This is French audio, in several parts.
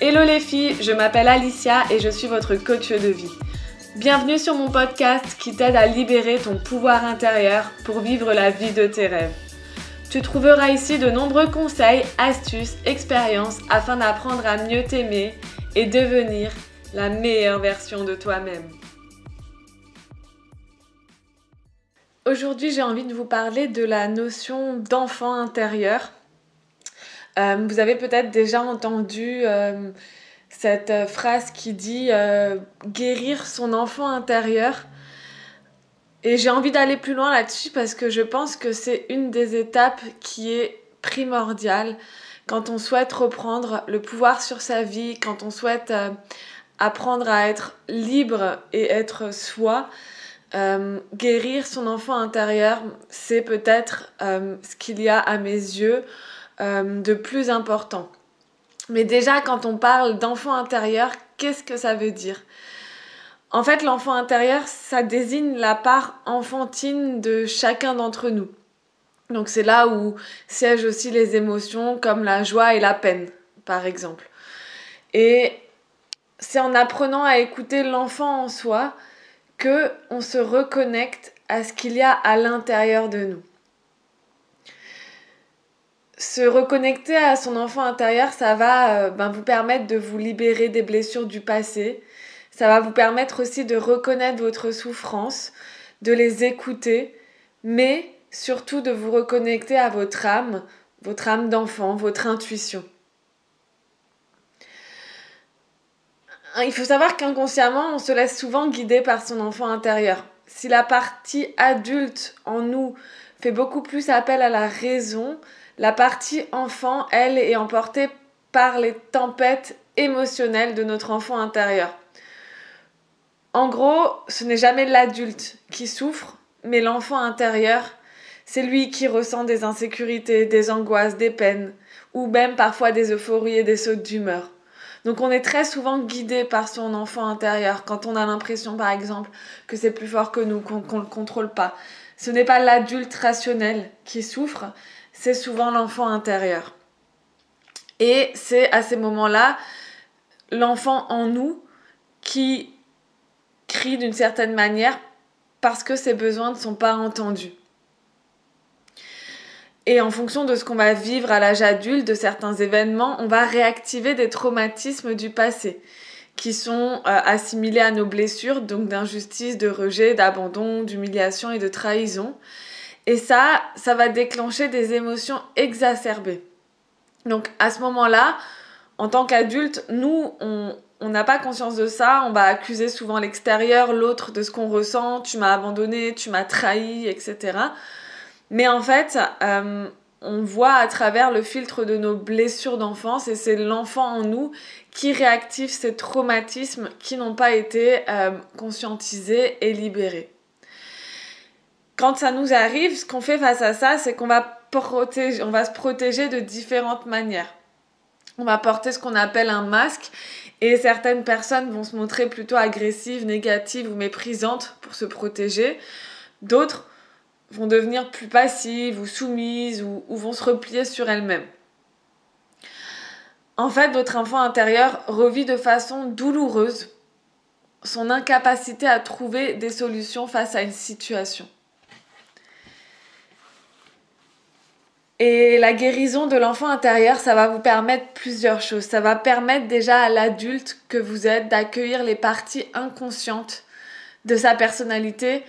Hello les filles, je m'appelle Alicia et je suis votre coach de vie. Bienvenue sur mon podcast qui t'aide à libérer ton pouvoir intérieur pour vivre la vie de tes rêves. Tu trouveras ici de nombreux conseils, astuces, expériences afin d'apprendre à mieux t'aimer et devenir la meilleure version de toi-même. Aujourd'hui, j'ai envie de vous parler de la notion d'enfant intérieur. Euh, vous avez peut-être déjà entendu euh, cette euh, phrase qui dit guérir son enfant intérieur. Et j'ai envie d'aller plus loin là-dessus parce que je pense que c'est une des étapes qui est primordiale quand on souhaite reprendre le pouvoir sur sa vie, quand on souhaite euh, apprendre à être libre et être soi. Euh, guérir son enfant intérieur, c'est peut-être euh, ce qu'il y a à mes yeux de plus important. Mais déjà, quand on parle d'enfant intérieur, qu'est-ce que ça veut dire? En fait, l'enfant intérieur, ça désigne la part enfantine de chacun d'entre nous. Donc c'est là où siègent aussi les émotions comme la joie et la peine, par exemple. Et c'est en apprenant à écouter l'enfant en soi que on se reconnecte à ce qu'il y a à l'intérieur de nous. Se reconnecter à son enfant intérieur, ça va euh, ben, vous permettre de vous libérer des blessures du passé, ça va vous permettre aussi de reconnaître votre souffrance, de les écouter, mais surtout de vous reconnecter à votre âme, votre âme d'enfant, votre intuition. Il faut savoir qu'inconsciemment, on se laisse souvent guider par son enfant intérieur. Si la partie adulte en nous fait beaucoup plus appel à la raison, la partie enfant, elle, est emportée par les tempêtes émotionnelles de notre enfant intérieur. En gros, ce n'est jamais l'adulte qui souffre, mais l'enfant intérieur. C'est lui qui ressent des insécurités, des angoisses, des peines, ou même parfois des euphories et des sautes d'humeur. Donc on est très souvent guidé par son enfant intérieur quand on a l'impression par exemple que c'est plus fort que nous, qu'on ne le contrôle pas. Ce n'est pas l'adulte rationnel qui souffre, c'est souvent l'enfant intérieur. Et c'est à ces moments-là l'enfant en nous qui crie d'une certaine manière parce que ses besoins ne sont pas entendus. Et en fonction de ce qu'on va vivre à l'âge adulte, de certains événements, on va réactiver des traumatismes du passé qui sont euh, assimilés à nos blessures, donc d'injustice, de rejet, d'abandon, d'humiliation et de trahison. Et ça, ça va déclencher des émotions exacerbées. Donc à ce moment-là, en tant qu'adulte, nous, on, on n'a pas conscience de ça, on va accuser souvent l'extérieur, l'autre de ce qu'on ressent, tu m'as abandonné, tu m'as trahi, etc. Mais en fait, euh, on voit à travers le filtre de nos blessures d'enfance et c'est l'enfant en nous qui réactive ces traumatismes qui n'ont pas été euh, conscientisés et libérés. Quand ça nous arrive, ce qu'on fait face à ça, c'est qu'on va va se protéger de différentes manières. On va porter ce qu'on appelle un masque et certaines personnes vont se montrer plutôt agressives, négatives ou méprisantes pour se protéger. D'autres vont devenir plus passives ou soumises ou, vont se replier sur elles-mêmes. En fait, votre enfant intérieur revit de façon douloureuse son incapacité à trouver des solutions face à une situation. Et la guérison de l'enfant intérieur, ça va vous permettre plusieurs choses. Ça va permettre déjà à l'adulte que vous êtes d'accueillir les parties inconscientes de sa personnalité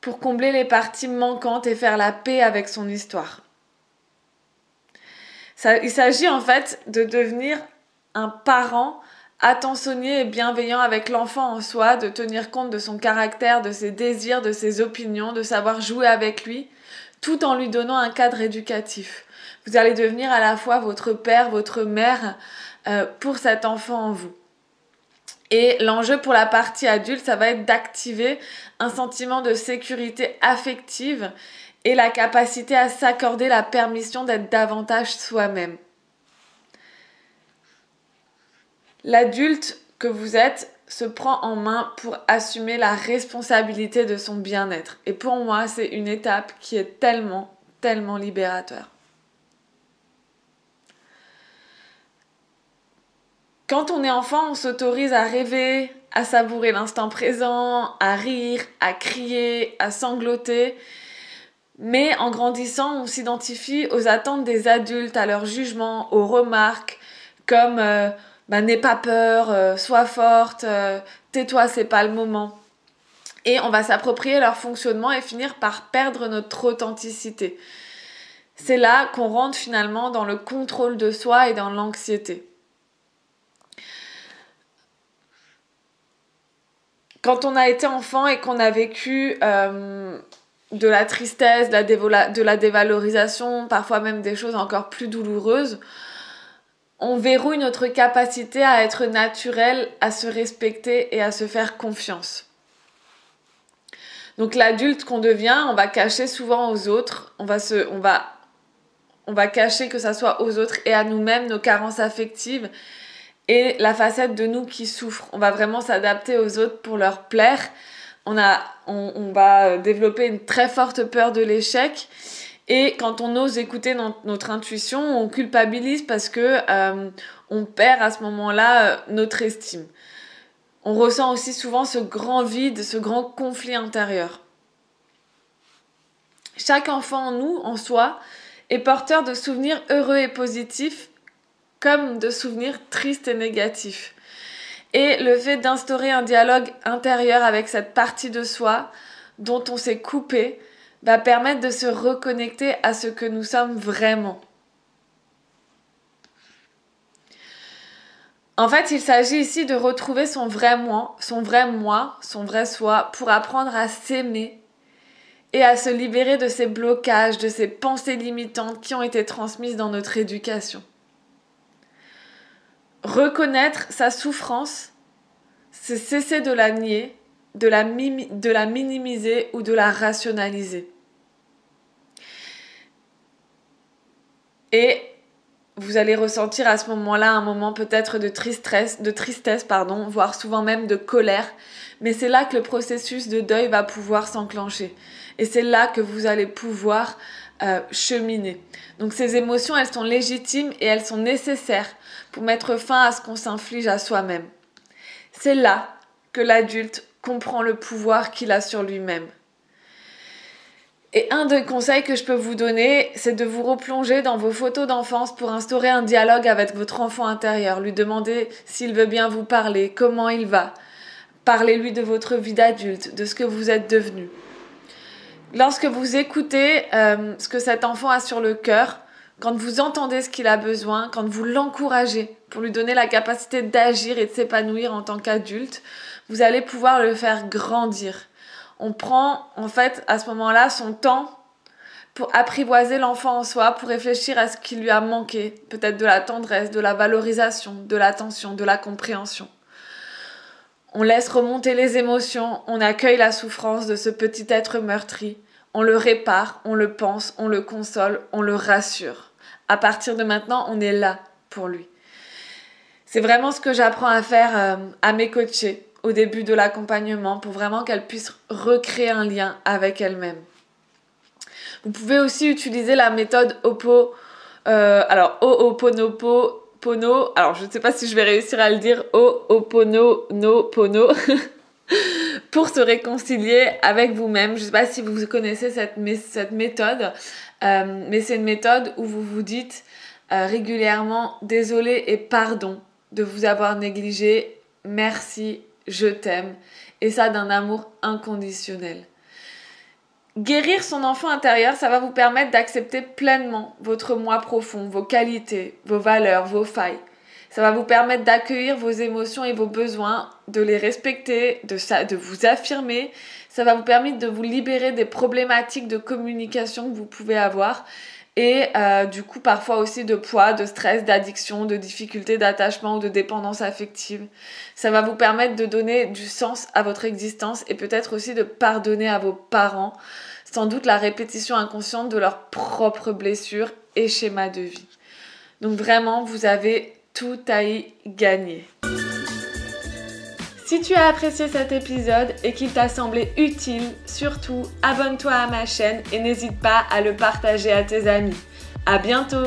pour combler les parties manquantes et faire la paix avec son histoire. il s'agit en fait de devenir un parent attentionné et bienveillant avec l'enfant en soi, de tenir compte de son caractère, de ses désirs, de ses opinions, de savoir jouer avec lui, tout en lui donnant un cadre éducatif. Vous allez devenir à la fois votre père, votre mère euh, pour cet enfant en vous. Et l'enjeu pour la partie adulte, ça va être d'activer un sentiment de sécurité affective et la capacité à s'accorder la permission d'être davantage soi-même. L'adulte que vous êtes se prend en main pour assumer la responsabilité de son bien-être. Et pour moi, c'est une étape qui est tellement, tellement libérateur. Quand on est enfant, on s'autorise à rêver, à savourer l'instant présent, à rire, à crier, à sangloter. Mais en grandissant, on s'identifie aux attentes des adultes, à leur jugement, aux remarques, comme euh, bah, n'aie pas peur, euh, sois forte, euh, tais-toi, c'est pas le moment. Et on va s'approprier leur fonctionnement et finir par perdre notre authenticité. C'est là qu'on rentre finalement dans le contrôle de soi et dans l'anxiété. Quand on a été enfant et qu'on a vécu de la tristesse, de la, dévalorisation, parfois même des choses encore plus douloureuses, on verrouille notre capacité à être naturel, à se respecter et à se faire confiance. Donc l'adulte qu'on devient, on va cacher souvent aux autres, on va cacher que ça soit aux autres et à nous-mêmes nos carences affectives et la facette de nous qui souffre. On va vraiment s'adapter aux autres pour leur plaire on, a, on, va développer une très forte peur de l'échec. Et quand on ose écouter notre intuition, on culpabilise parce que euh, on perd à ce moment-là euh, notre estime. On ressent aussi souvent ce grand vide, ce grand conflit intérieur. Chaque enfant en nous, en soi, est porteur de souvenirs heureux et positifs comme de souvenirs tristes et négatifs. Et le fait d'instaurer un dialogue intérieur avec cette partie de soi dont on s'est coupé va permettre de se reconnecter à ce que nous sommes vraiment. En fait, il s'agit ici de retrouver son vrai moi, son vrai moi, son vrai soi, pour apprendre à s'aimer et à se libérer de ces blocages, de ces pensées limitantes qui ont été transmises dans notre éducation. Reconnaître sa souffrance, c'est cesser de la nier, de la, minimiser ou de la rationaliser. Et vous allez ressentir à ce moment-là un moment peut-être de tristesse, de tristesse, pardon, voire souvent même de colère. Mais c'est là que le processus de deuil va pouvoir s'enclencher. Et c'est là que vous allez pouvoir euh, cheminer. Donc ces émotions, elles sont légitimes et elles sont nécessaires pour mettre fin à ce qu'on s'inflige à soi-même. C'est là que l'adulte comprend le pouvoir qu'il a sur lui-même. Et un des conseils que je peux vous donner, c'est de vous replonger dans vos photos d'enfance pour instaurer un dialogue avec votre enfant intérieur, lui demander s'il veut bien vous parler, comment il va. Parlez-lui de votre vie d'adulte, de ce que vous êtes devenu. Lorsque vous écoutez euh, ce que cet enfant a sur le cœur, quand vous entendez ce qu'il a besoin, quand vous l'encouragez pour lui donner la capacité d'agir et de s'épanouir en tant qu'adulte, vous allez pouvoir le faire grandir. On prend en fait à ce moment-là son temps pour apprivoiser l'enfant en soi, pour réfléchir à ce qui lui a manqué, peut-être de la tendresse, de la valorisation, de l'attention, de la compréhension. On laisse remonter les émotions, on accueille la souffrance de ce petit être meurtri, on le répare, on le pense, on le console, on le rassure. À partir de maintenant, on est là pour lui. C'est vraiment ce que j'apprends à faire euh, à mes coachés au début de l'accompagnement pour vraiment qu'elles puissent recréer un lien avec elles-mêmes. Vous pouvez aussi utiliser la méthode Oppo, euh, alors Pono. alors je ne sais pas si je vais réussir à le dire, Pono, pour se réconcilier avec vous-même. Je ne sais pas si vous connaissez cette, cette méthode, euh, mais c'est une méthode où vous vous dites euh, régulièrement désolé et pardon de vous avoir négligé, merci, je t'aime, et ça d'un amour inconditionnel. Guérir son enfant intérieur, ça va vous permettre d'accepter pleinement votre moi profond, vos qualités, vos valeurs, vos failles. Ça va vous permettre d'accueillir vos émotions et vos besoins, de les respecter, de, ça, de vous affirmer. Ça va vous permettre de vous libérer des problématiques de communication que vous pouvez avoir et euh, du coup parfois aussi de poids, de stress, d'addiction, de difficultés d'attachement ou de dépendance affective. Ça va vous permettre de donner du sens à votre existence et peut-être aussi de pardonner à vos parents, sans doute la répétition inconsciente de leurs propres blessures et schémas de vie. Donc vraiment, vous avez tout à y gagner. Si tu as apprécié cet épisode et qu'il t'a semblé utile, surtout abonne-toi à ma chaîne et n'hésite pas à le partager à tes amis. À bientôt!